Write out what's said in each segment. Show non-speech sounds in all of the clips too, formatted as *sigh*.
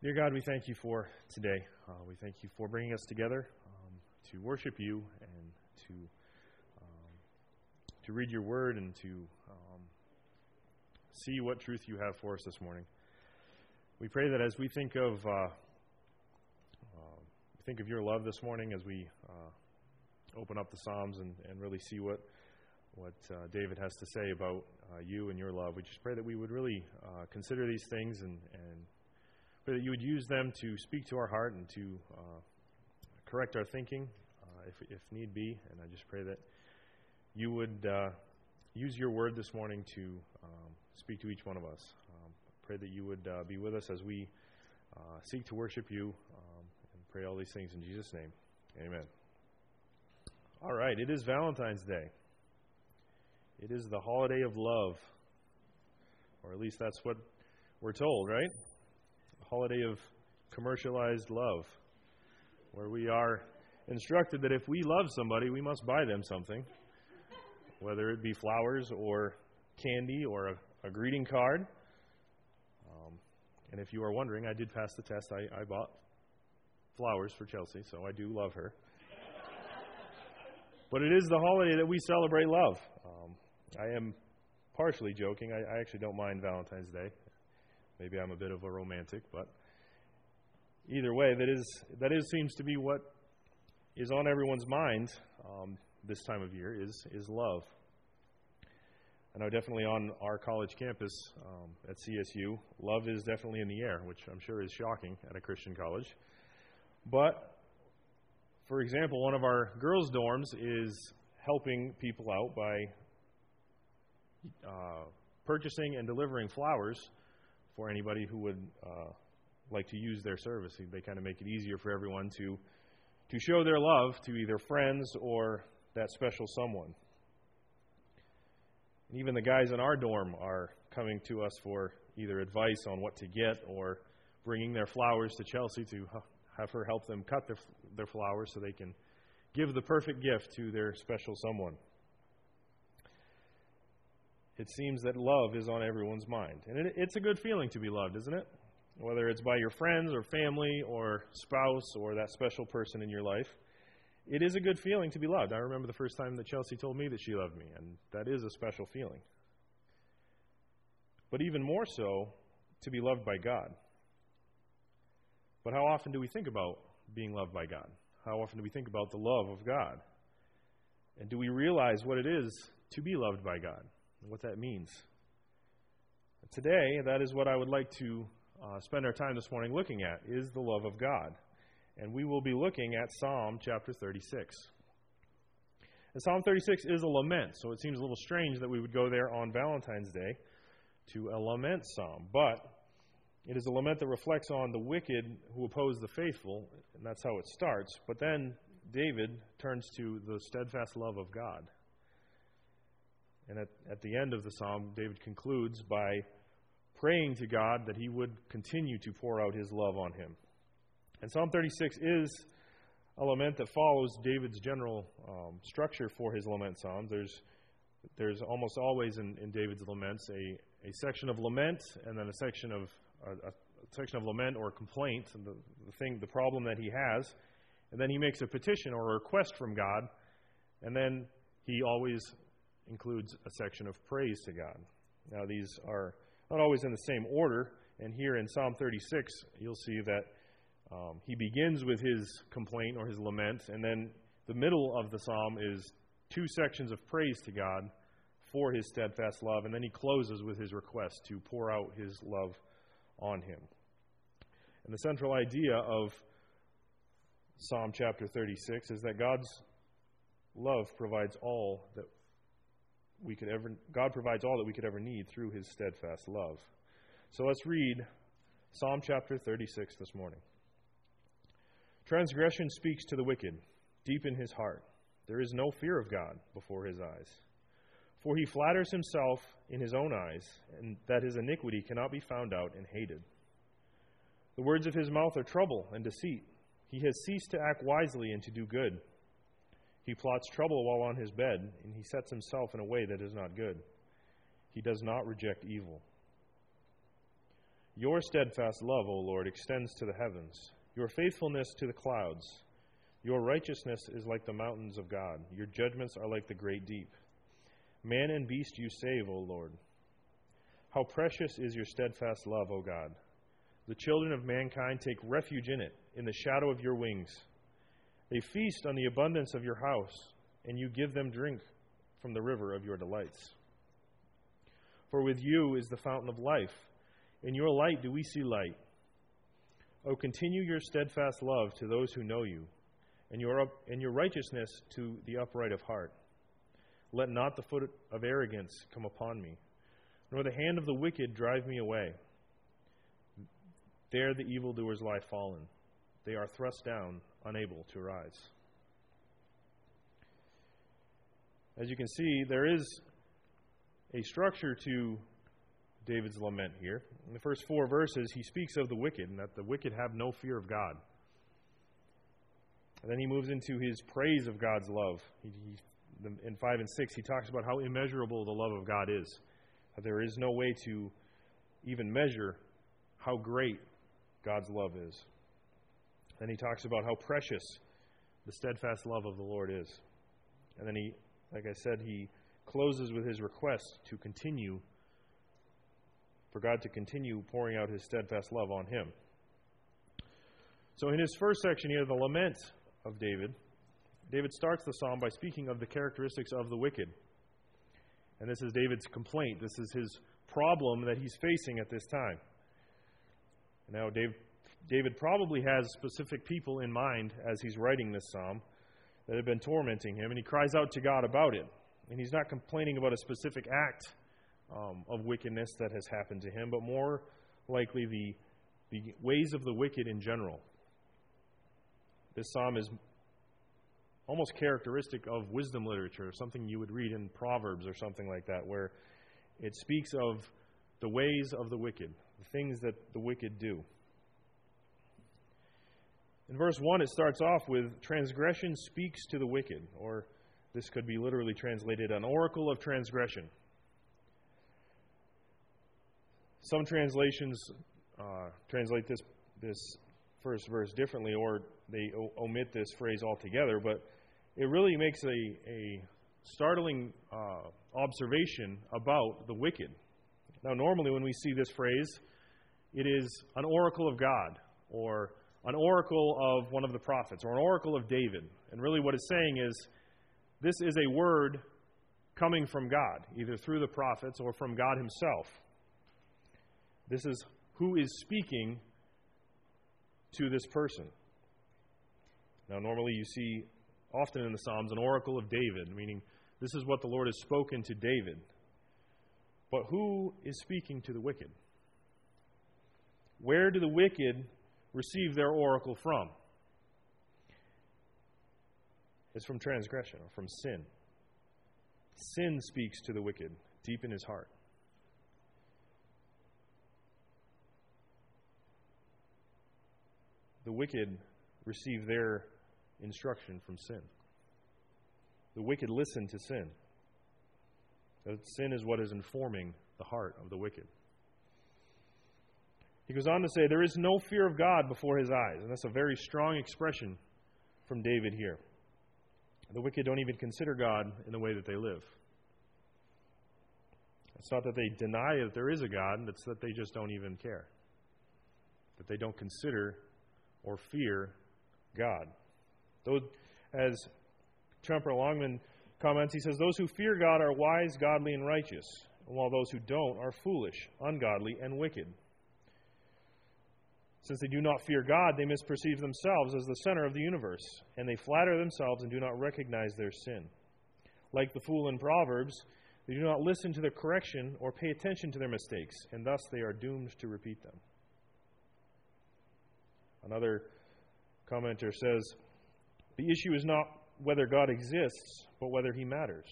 Dear God, we thank you for today. Uh, we thank you for bringing us together um, to worship you and to um, to read your word and to um, see what truth you have for us this morning. We pray that as we think of uh, uh, think of your love this morning, as we uh, open up the Psalms and, and really see what what uh, David has to say about uh, you and your love, we just pray that we would really consider these things and, and Pray that you would use them to speak to our heart and to uh, correct our thinking uh, if, if need be. And I just pray that you would uh, use your word this morning to um, speak to each one of us. Um, pray that you would uh, be with us as we uh, seek to worship you um, and pray all these things in Jesus' name. Amen. All right, it is Valentine's Day. It is the holiday of love, or at least that's what we're told, right? Holiday of commercialized love, where we are instructed that if we love somebody, we must buy them something, whether it be flowers or candy or a, a greeting card. Um, and if you are wondering, I did pass the test. I, I bought flowers for Chelsea, so I do love her. but it is the holiday that we celebrate love. Um, I am partially joking. I, I actually don't mind Valentine's Day. Maybe I'm a bit of a romantic, but either way, that is that is seems to be what is on everyone's mind um, this time of year is is love. I know definitely on our college campus um, at CSU, love is definitely in the air, which I'm sure is shocking at a Christian college. But for example, one of our girls' dorms is helping people out by uh, purchasing and delivering flowers for anybody who would uh, like to use their service. They kind of make it easier for everyone to to show their love to either friends or that special someone. And even the guys in our dorm are coming to us for either advice on what to get or bringing their flowers to Chelsea to have her help them cut their, their flowers so they can give the perfect gift to their special someone it seems that love is on everyone's mind. And it, it's a good feeling to be loved, isn't it? Whether it's by your friends or family or spouse or that special person in your life, it is a good feeling to be loved. I remember the first time that Chelsea told me that she loved me, and that is a special feeling. But even more so, to be loved by God. But how often do we think about being loved by God? How often do we think about the love of God? And do we realize what it is to be loved by God? And what that means. Today, that is what I would like to uh, spend our time this morning looking at is the love of God. And we will be looking at Psalm chapter 36. And Psalm 36 is a lament, so it seems a little strange that we would go there on Valentine's Day to a lament psalm. But it is a lament that reflects on the wicked who oppose the faithful, and that's how it starts. But then David turns to the steadfast love of God. And at, at the end of the psalm, David concludes by praying to God that he would continue to pour out his love on him. And Psalm 36 is a lament that follows David's general um, structure for his lament psalms. There's, there's almost always in, in David's laments a, a section of lament and then a section of a, a section of lament or complaint, the, the thing, the problem that he has, and then he makes a petition or a request from God, and then he always includes a section of praise to God. Now, these are not always in the same order, and here in Psalm 36, you'll see that um, he begins with his complaint or his lament, and then the middle of the psalm is two sections of praise to God for his steadfast love, and then he closes with his request to pour out his love on him. And the central idea of Psalm chapter 36 is that God's love provides all that we could ever God provides all that we could ever need through his steadfast love. So let's read Psalm chapter 36 this morning. Transgression speaks to the wicked deep in his heart. There is no fear of God before his eyes. For he flatters himself in his own eyes, and that his iniquity cannot be found out and hated. The words of his mouth are trouble and deceit. He has ceased to act wisely and to do good. He plots trouble while on his bed, and he sets himself in a way that is not good. He does not reject evil. Your steadfast love, O Lord, extends to the heavens, your faithfulness to the clouds. Your righteousness is like the mountains of God, your judgments are like the great deep. Man and beast you save, O Lord. How precious is your steadfast love, O God. The children of mankind take refuge in it, in the shadow of your wings. They feast on the abundance of your house, and you give them drink from the river of your delights. For with you is the fountain of life. In your light do we see light. O continue your steadfast love to those who know you, and your, up, and your righteousness to the upright of heart. Let not the foot of arrogance come upon me, nor the hand of the wicked drive me away. There the evildoers lie fallen. They are thrust down, unable to rise. As you can see, there is a structure to David's lament here. In the first four verses, he speaks of the wicked and that the wicked have no fear of God. And then he moves into his praise of God's love. He, he, in 5 and 6, he talks about how immeasurable the love of God is. That there is no way to even measure how great God's love is. Then he talks about how precious the steadfast love of the Lord is. And then he like I said, he closes with his request to continue, for God to continue pouring out his steadfast love on him. So, in his first section here, the lament of David, David starts the psalm by speaking of the characteristics of the wicked. And this is David's complaint. This is his problem that he's facing at this time. Now, Dave, David probably has specific people in mind as he's writing this psalm that have been tormenting him, and he cries out to God about it. And he's not complaining about a specific act um, of wickedness that has happened to him, but more likely the, the ways of the wicked in general. This psalm is almost characteristic of wisdom literature, something you would read in Proverbs or something like that, where it speaks of the ways of the wicked, the things that the wicked do. In verse 1, it starts off with transgression speaks to the wicked, or this could be literally translated an oracle of transgression. Some translations uh, translate this, this first verse differently, or they o- omit this phrase altogether, but it really makes a, a startling uh, observation about the wicked. Now, normally when we see this phrase, it is an oracle of God, or an oracle of one of the prophets or an oracle of David. And really, what it's saying is this is a word coming from God, either through the prophets or from God Himself. This is who is speaking to this person. Now, normally you see often in the Psalms an oracle of David, meaning this is what the Lord has spoken to David. But who is speaking to the wicked? Where do the wicked receive their oracle from? It's from transgression or from sin. Sin speaks to the wicked deep in his heart. The wicked receive their instruction from sin. The wicked listen to sin. Sin is what is informing the heart of the wicked. He goes on to say, There is no fear of God before his eyes. And that's a very strong expression from David here. The wicked don't even consider God in the way that they live. It's not that they deny that there is a God, it's that they just don't even care. That they don't consider or fear God. Though, as Tremper Longman comments, he says, Those who fear God are wise, godly, and righteous, while those who don't are foolish, ungodly, and wicked. Since they do not fear God, they misperceive themselves as the center of the universe, and they flatter themselves and do not recognize their sin. Like the fool in Proverbs, they do not listen to their correction or pay attention to their mistakes, and thus they are doomed to repeat them. Another commenter says The issue is not whether God exists, but whether he matters.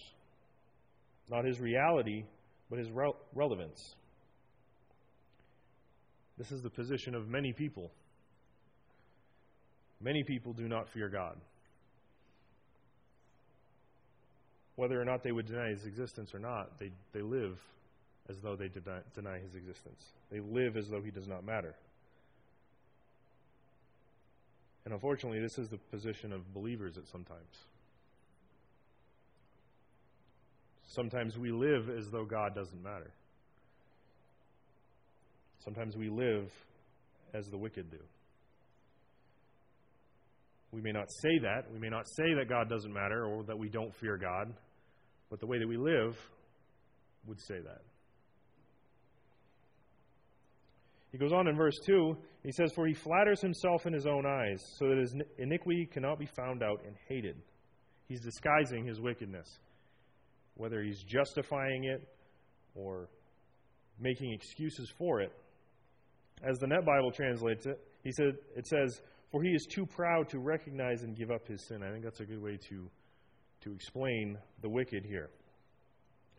Not his reality, but his relevance. This is the position of many people. Many people do not fear God. Whether or not they would deny his existence or not, they, they live as though they deny, deny his existence. They live as though he does not matter. And unfortunately, this is the position of believers at sometimes. Sometimes we live as though God doesn't matter. Sometimes we live as the wicked do. We may not say that. We may not say that God doesn't matter or that we don't fear God, but the way that we live would say that. He goes on in verse 2. He says, For he flatters himself in his own eyes, so that his iniquity cannot be found out and hated. He's disguising his wickedness, whether he's justifying it or making excuses for it. As the Net Bible translates it, he said, it says, For he is too proud to recognize and give up his sin. I think that's a good way to, to explain the wicked here.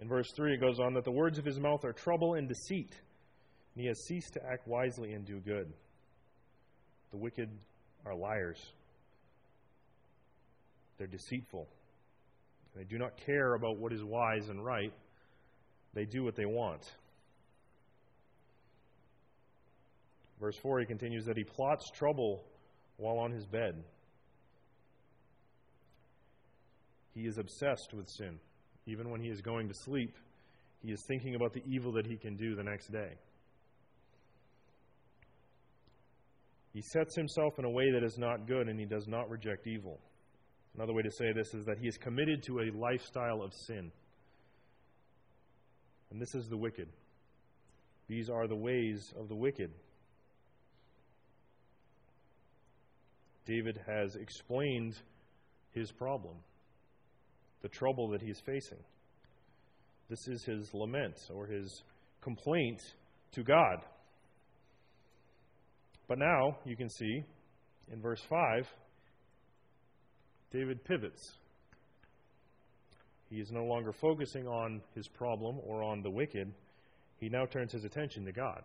In verse 3, it goes on that the words of his mouth are trouble and deceit, and he has ceased to act wisely and do good. The wicked are liars, they're deceitful. They do not care about what is wise and right, they do what they want. Verse 4, he continues that he plots trouble while on his bed. He is obsessed with sin. Even when he is going to sleep, he is thinking about the evil that he can do the next day. He sets himself in a way that is not good and he does not reject evil. Another way to say this is that he is committed to a lifestyle of sin. And this is the wicked. These are the ways of the wicked. David has explained his problem, the trouble that he's facing. This is his lament or his complaint to God. But now you can see in verse 5, David pivots. He is no longer focusing on his problem or on the wicked. He now turns his attention to God.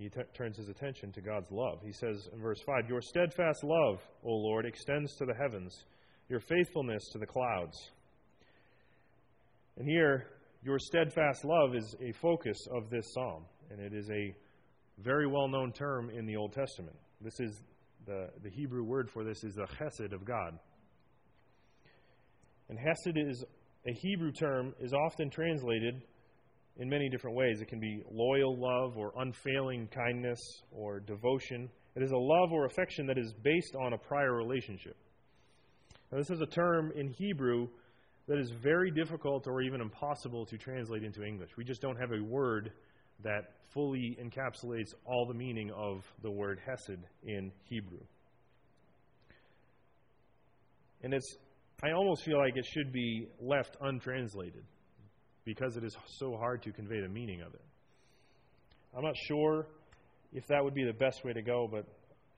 He t- turns his attention to God's love. He says in verse 5 Your steadfast love, O Lord, extends to the heavens, your faithfulness to the clouds. And here, your steadfast love is a focus of this psalm, and it is a very well known term in the Old Testament. This is the, the Hebrew word for this is the chesed of God. And chesed is a Hebrew term, is often translated in many different ways. It can be loyal love or unfailing kindness or devotion. It is a love or affection that is based on a prior relationship. Now, this is a term in Hebrew that is very difficult or even impossible to translate into English. We just don't have a word that fully encapsulates all the meaning of the word hesed in Hebrew. And it's I almost feel like it should be left untranslated because it is so hard to convey the meaning of it. I'm not sure if that would be the best way to go, but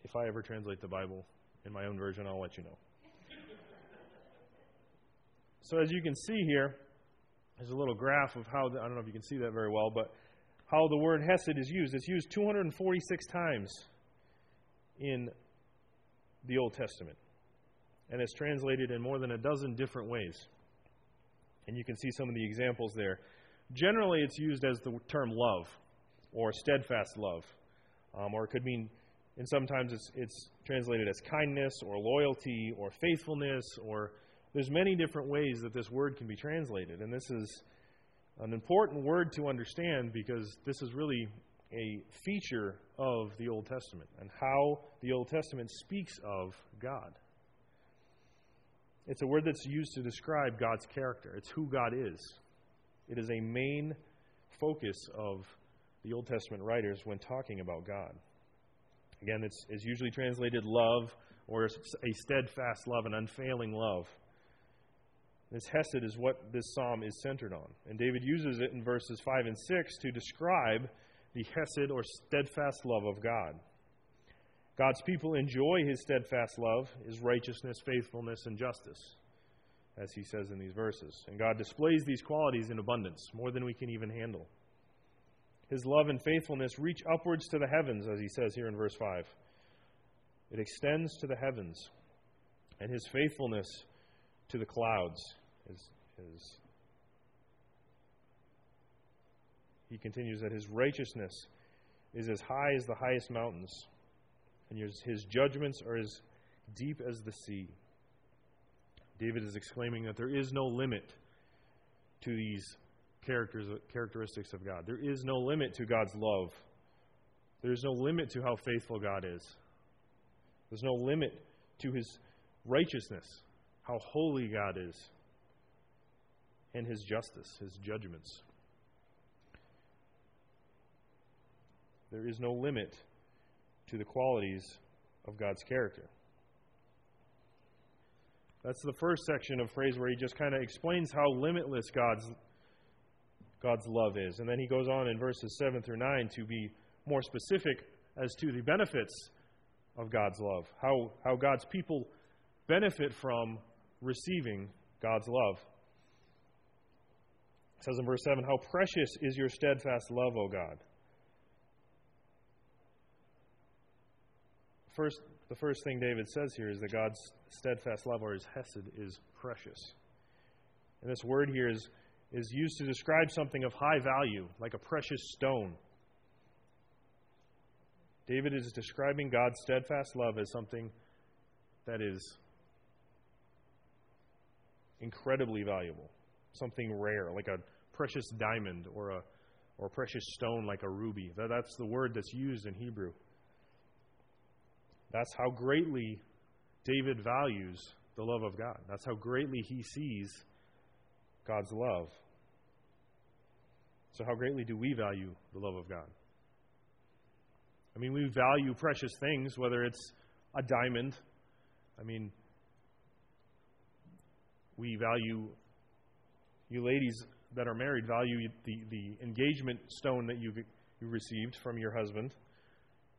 if I ever translate the Bible in my own version, I'll let you know. *laughs* so, as you can see here, there's a little graph of how, the, I don't know if you can see that very well, but how the word Hesed is used. It's used 246 times in the Old Testament, and it's translated in more than a dozen different ways. And you can see some of the examples there. Generally, it's used as the term love or steadfast love, um, or it could mean, and sometimes it's, it's translated as kindness or loyalty or faithfulness, or there's many different ways that this word can be translated. And this is an important word to understand because this is really a feature of the Old Testament and how the Old Testament speaks of God. It's a word that's used to describe God's character. It's who God is. It is a main focus of the Old Testament writers when talking about God. Again, it's, it's usually translated love or a steadfast love, an unfailing love. This Hesed is what this psalm is centered on. And David uses it in verses 5 and 6 to describe the Hesed or steadfast love of God. God's people enjoy his steadfast love, his righteousness, faithfulness, and justice, as he says in these verses. And God displays these qualities in abundance, more than we can even handle. His love and faithfulness reach upwards to the heavens, as he says here in verse 5. It extends to the heavens, and his faithfulness to the clouds. His, his, he continues that his righteousness is as high as the highest mountains, and his, judgments are as deep as the sea. David is exclaiming that there is no limit to these characters, characteristics of God. There is no limit to God's love. There is no limit to how faithful God is. There's no limit to his righteousness, how holy God is, and his justice, his judgments. There is no limit to the qualities of God's character. That's the first section of phrase where he just kind of explains how limitless God's God's love is. And then he goes on in verses 7 through 9 to be more specific as to the benefits of God's love, how, how God's people benefit from receiving God's love. It says in verse 7 How precious is your steadfast love, O God. First, the first thing David says here is that God's steadfast love, or his hesed, is precious. And this word here is, is used to describe something of high value, like a precious stone. David is describing God's steadfast love as something that is incredibly valuable, something rare, like a precious diamond or a or a precious stone like a ruby. That's the word that's used in Hebrew. That's how greatly David values the love of God. That's how greatly he sees God's love. So, how greatly do we value the love of God? I mean, we value precious things, whether it's a diamond. I mean, we value, you ladies that are married, value the, the engagement stone that you you received from your husband.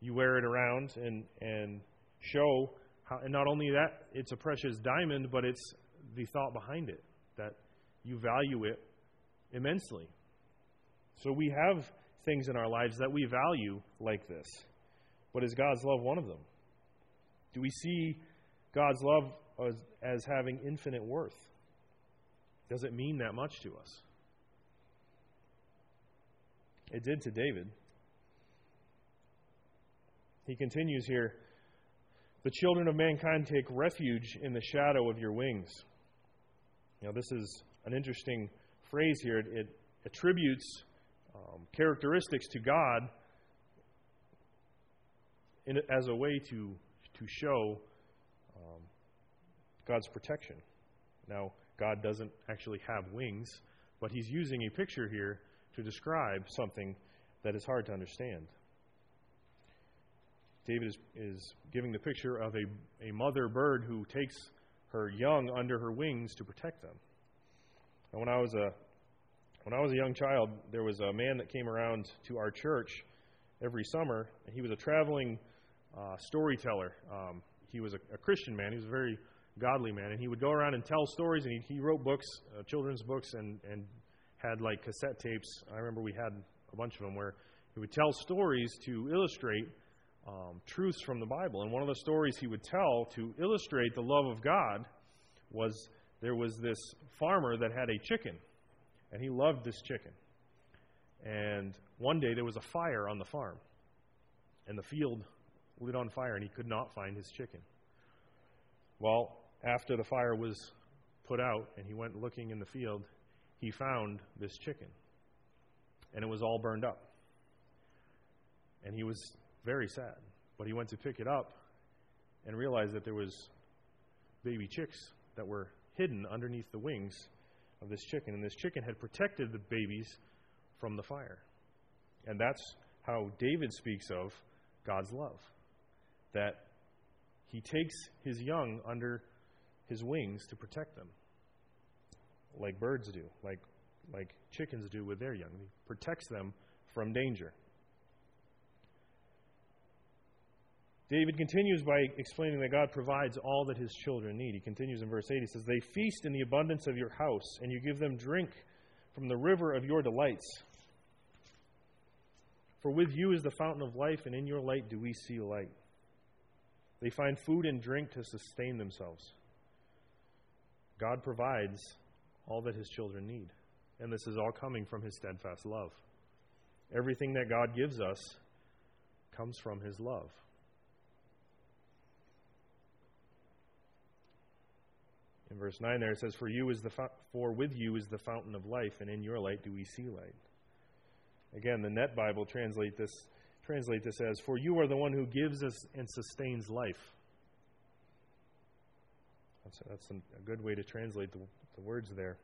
You wear it around and, and show how, and not only that, it's a precious diamond, but it's the thought behind it that you value it immensely. So we have things in our lives that we value like this. But is God's love one of them? Do we see God's love as, as having infinite worth? Does it mean that much to us? It did to David. He continues here The children of mankind take refuge in the shadow of your wings. Now, this is an interesting phrase here. It, it attributes um, characteristics to God in, as a way to, to show um, God's protection. Now, God doesn't actually have wings, but he's using a picture here to describe something that is hard to understand. David is, is giving the picture of a, a mother bird who takes her young under her wings to protect them. And when I was a when I was a young child, there was a man that came around to our church every summer, and he was a traveling uh, storyteller. Um, he was a, a, Christian man. He was a very godly man, and he would go around and tell stories. And he, he wrote books, uh, children's books, and and had like cassette tapes. I remember we had a bunch of them where he would tell stories to illustrate um, truths from the Bible. And one of the stories he would tell to illustrate the love of God was there was this farmer that had a chicken and he loved this chicken. And one day there was a fire on the farm, and the field lit on fire, and he could not find his chicken. Well, after the fire was put out and he went looking in the field, he found this chicken, and it was all burned up. And he was very sad, but he went to pick it up and realized that there was baby chicks that were hidden underneath the wings of this chicken, and this chicken had protected the babies from the fire. And that's how David speaks of God's love. That he takes his young under his wings to protect them, like birds do, like, like chickens do with their young. He protects them from danger. David continues by explaining that God provides all that his children need. He continues in verse 8. He says, They feast in the abundance of your house, and you give them drink from the river of your delights. For with you is the fountain of life, and in your light do we see light. They find food and drink to sustain themselves. God provides all that his children need. And this is all coming from his steadfast love. Everything that God gives us comes from his love. In verse 9 there it says, For you is the for with you is the fountain of life, and in your light do we see light. Again, the Net Bible translate this translate this as, For you are the one who gives us and sustains life. That's, that's a good way to translate the, the words there.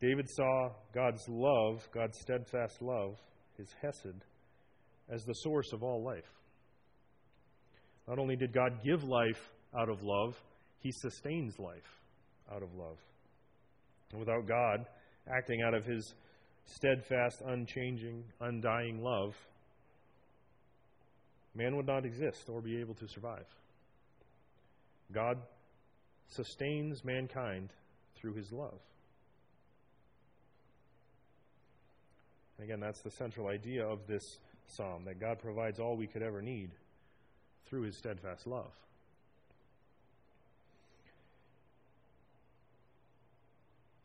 David saw God's love, God's steadfast love, his Hesed, as the source of all life. Not only did God give life out of love, he sustains life out of love. And without God acting out of his steadfast, unchanging, undying love, man would not exist or be able to survive. God sustains mankind through his love. And again, that's the central idea of this psalm that God provides all we could ever need through his steadfast love.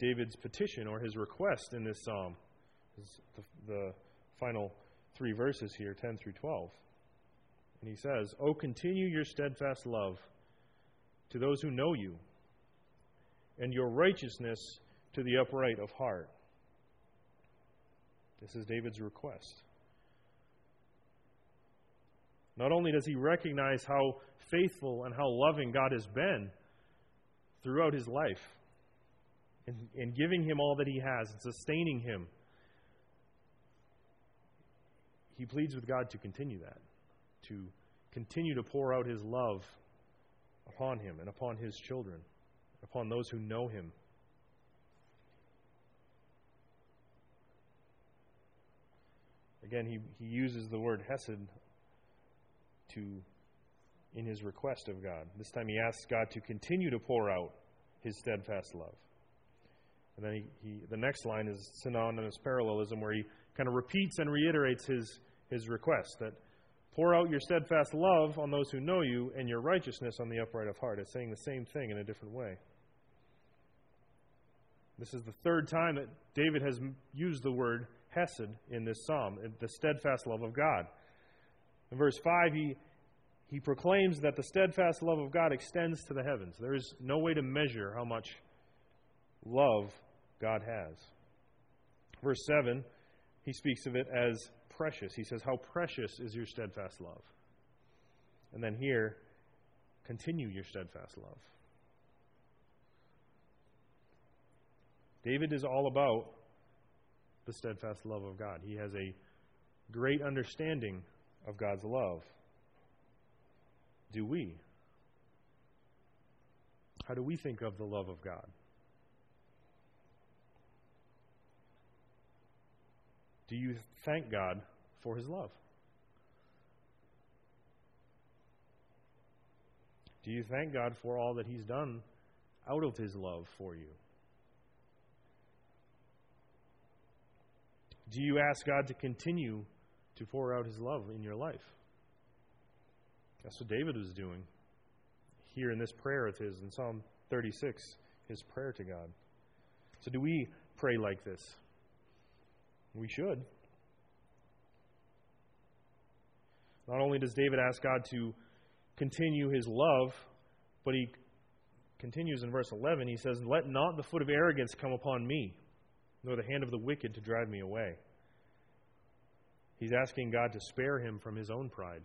David's petition or his request in this um, psalm is the, the final three verses here 10 through 12. And he says, Oh, continue your steadfast love to those who know you, and your righteousness to the upright of heart. This is David's request. Not only does he recognize how faithful and how loving God has been throughout his life, in, in giving him all that he has and sustaining him, he pleads with God to continue that, to continue to pour out his love upon him and upon his children, upon those who know him. Again, he, he uses the word hesed to in his request of God. This time he asks God to continue to pour out his steadfast love. And then he, he, the next line is synonymous parallelism where he kind of repeats and reiterates his, his request that Pour out your steadfast love on those who know you and your righteousness on the upright of heart. It's saying the same thing in a different way. This is the third time that David has used the word hesed in this psalm, the steadfast love of God. In verse 5, he, he proclaims that the steadfast love of God extends to the heavens. There is no way to measure how much love God has. Verse 7, he speaks of it as precious. He says, How precious is your steadfast love? And then here, continue your steadfast love. David is all about the steadfast love of God. He has a great understanding of God's love. Do we? How do we think of the love of God? Do you thank God for his love? Do you thank God for all that he's done out of his love for you? Do you ask God to continue to pour out his love in your life? That's what David was doing here in this prayer of his in Psalm 36, his prayer to God. So, do we pray like this? We should. Not only does David ask God to continue his love, but he continues in verse 11. He says, Let not the foot of arrogance come upon me, nor the hand of the wicked to drive me away. He's asking God to spare him from his own pride.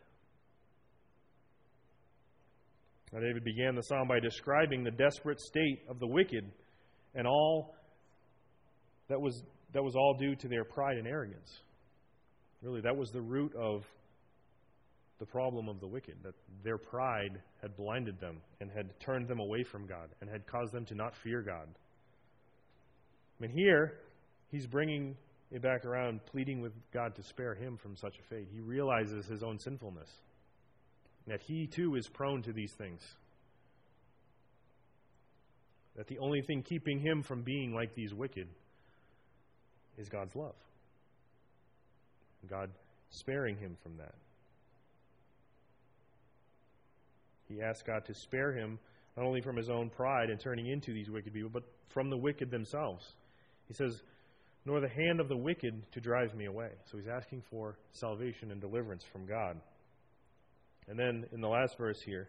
Now, David began the psalm by describing the desperate state of the wicked and all that was that was all due to their pride and arrogance. Really, that was the root of the problem of the wicked, that their pride had blinded them and had turned them away from God and had caused them to not fear God. I mean, here, he's bringing it back around, pleading with God to spare him from such a fate. He realizes his own sinfulness, that he too is prone to these things. That the only thing keeping him from being like these wicked is God's love. God sparing him from that. He asks God to spare him not only from his own pride and turning into these wicked people, but from the wicked themselves. He says, Nor the hand of the wicked to drive me away. So he's asking for salvation and deliverance from God. And then in the last verse here,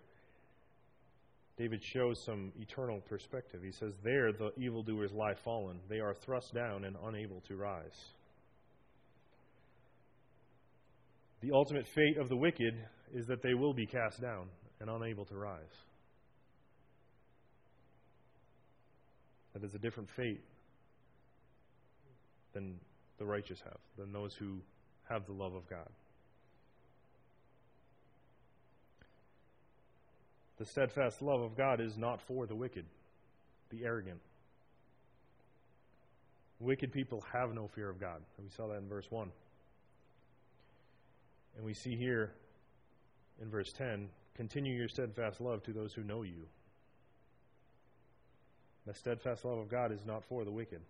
David shows some eternal perspective. He says, There the evildoers lie fallen. They are thrust down and unable to rise. The ultimate fate of the wicked is that they will be cast down and unable to rise. That is a different fate than the righteous have, than those who have the love of God. The steadfast love of God is not for the wicked, the arrogant. Wicked people have no fear of God. We saw that in verse 1. And we see here in verse 10 continue your steadfast love to those who know you. The steadfast love of God is not for the wicked.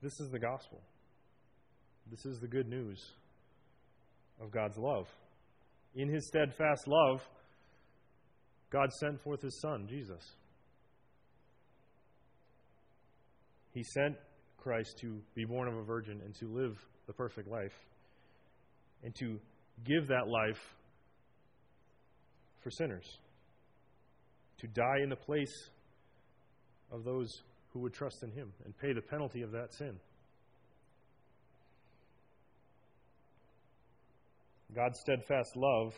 This is the gospel. This is the good news of God's love. In his steadfast love, God sent forth his Son, Jesus. He sent Christ to be born of a virgin and to live the perfect life and to give that life for sinners, to die in the place of those who would trust in him and pay the penalty of that sin. God's steadfast love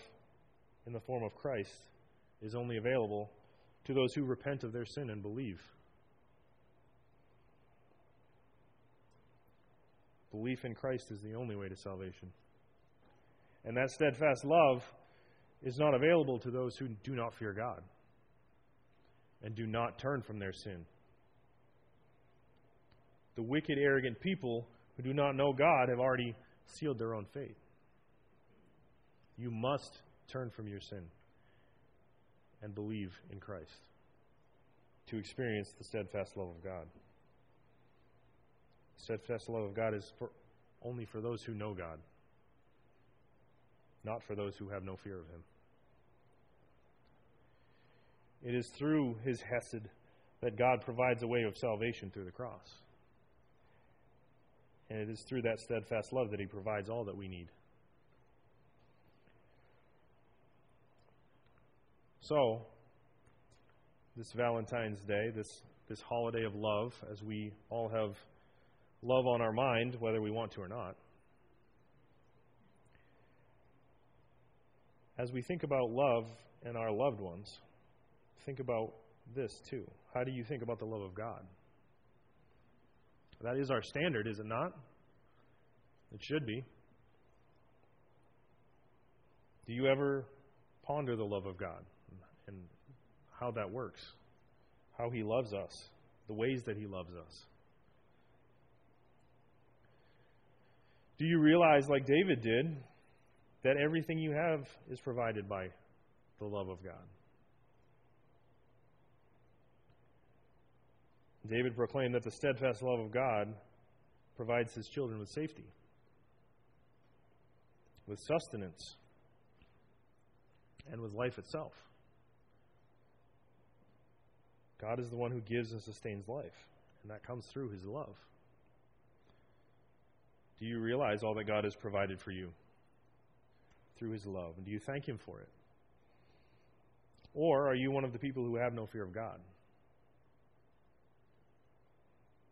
in the form of Christ is only available to those who repent of their sin and believe. Belief in Christ is the only way to salvation. And that steadfast love is not available to those who do not fear God and do not turn from their sin. The wicked, arrogant people who do not know God have already sealed their own fate. You must turn from your sin and believe in Christ to experience the steadfast love of God. The steadfast love of God is for, only for those who know God, not for those who have no fear of Him. It is through His Hesed that God provides a way of salvation through the cross. And it is through that steadfast love that He provides all that we need. So, this Valentine's Day, this, this holiday of love, as we all have love on our mind, whether we want to or not, as we think about love and our loved ones, think about this too. How do you think about the love of God? That is our standard, is it not? It should be. Do you ever ponder the love of God? And how that works, how He loves us, the ways that He loves us. Do you realize, like David did, that everything you have is provided by the love of God? David proclaimed that the steadfast love of God provides his children with safety, with sustenance, and with life itself. God is the one who gives and sustains life, and that comes through his love. Do you realize all that God has provided for you through his love? And do you thank him for it? Or are you one of the people who have no fear of God?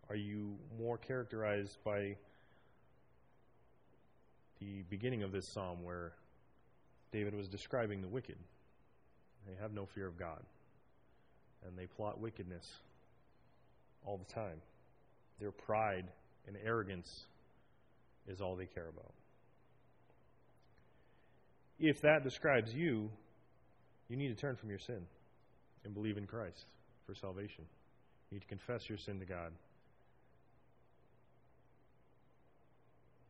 Are you more characterized by the beginning of this psalm where David was describing the wicked? They have no fear of God plot wickedness all the time. Their pride and arrogance is all they care about. If that describes you, you need to turn from your sin and believe in Christ for salvation. You need to confess your sin to God.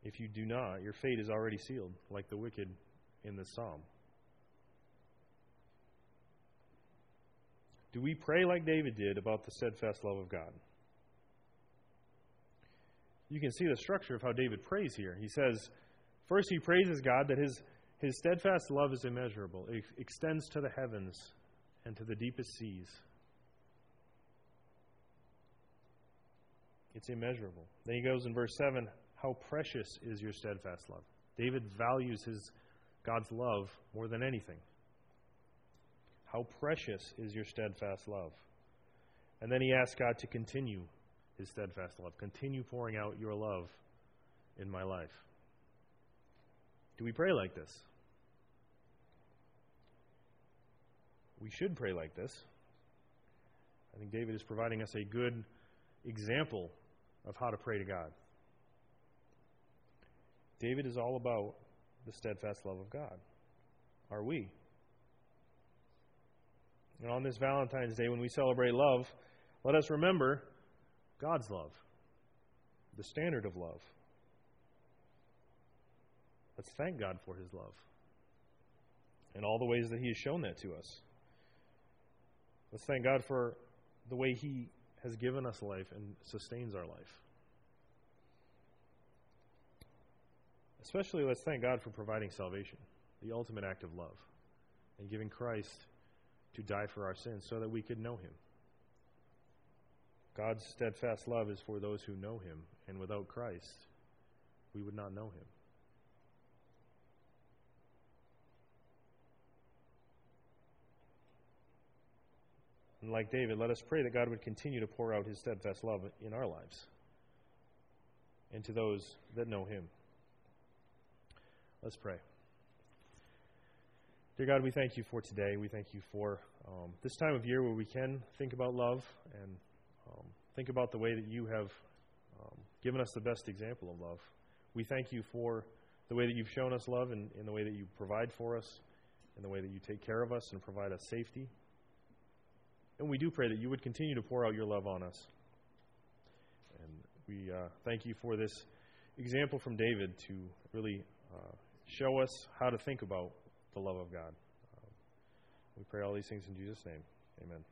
If you do not, your fate is already sealed, like the wicked in this psalm. Do we pray like David did about the steadfast love of God? You can see the structure of how David prays here. He says, first, he praises God that his, His steadfast love is immeasurable, it extends to the heavens and to the deepest seas. It's immeasurable. Then he goes in verse 7 How precious is your steadfast love. David values his God's love more than anything. How precious is your steadfast love. And then he asks God to continue his steadfast love. Continue pouring out your love in my life. Do we pray like this? We should pray like this. I think David is providing us a good example of how to pray to God. David is all about the steadfast love of God. Are we? And on this Valentine's Day, when we celebrate love, let us remember God's love, the standard of love. Let's thank God for His love and all the ways that He has shown that to us. Let's thank God for the way He has given us life and sustains our life. Especially, let's thank God for providing salvation, the ultimate act of love, and giving Christ to die for our sins so that we could know Him. God's steadfast love is for those who know Him, and without Christ, we would not know Him. And like David, let us pray that God would continue to pour out His steadfast love in our lives and to those that know Him. Let's pray. Dear God, we thank you for today. We thank you for um, this time of year where we can think about love and um, think about the way that you have um, given us the best example of love. We thank you for the way that you've shown us love and in the way that you provide for us, in the way that you take care of us and provide us safety. And we do pray that you would continue to pour out your love on us. And we uh, thank you for this example from David to really uh, show us how to think about the love of God. Um, we pray all these things in Jesus' name. Amen.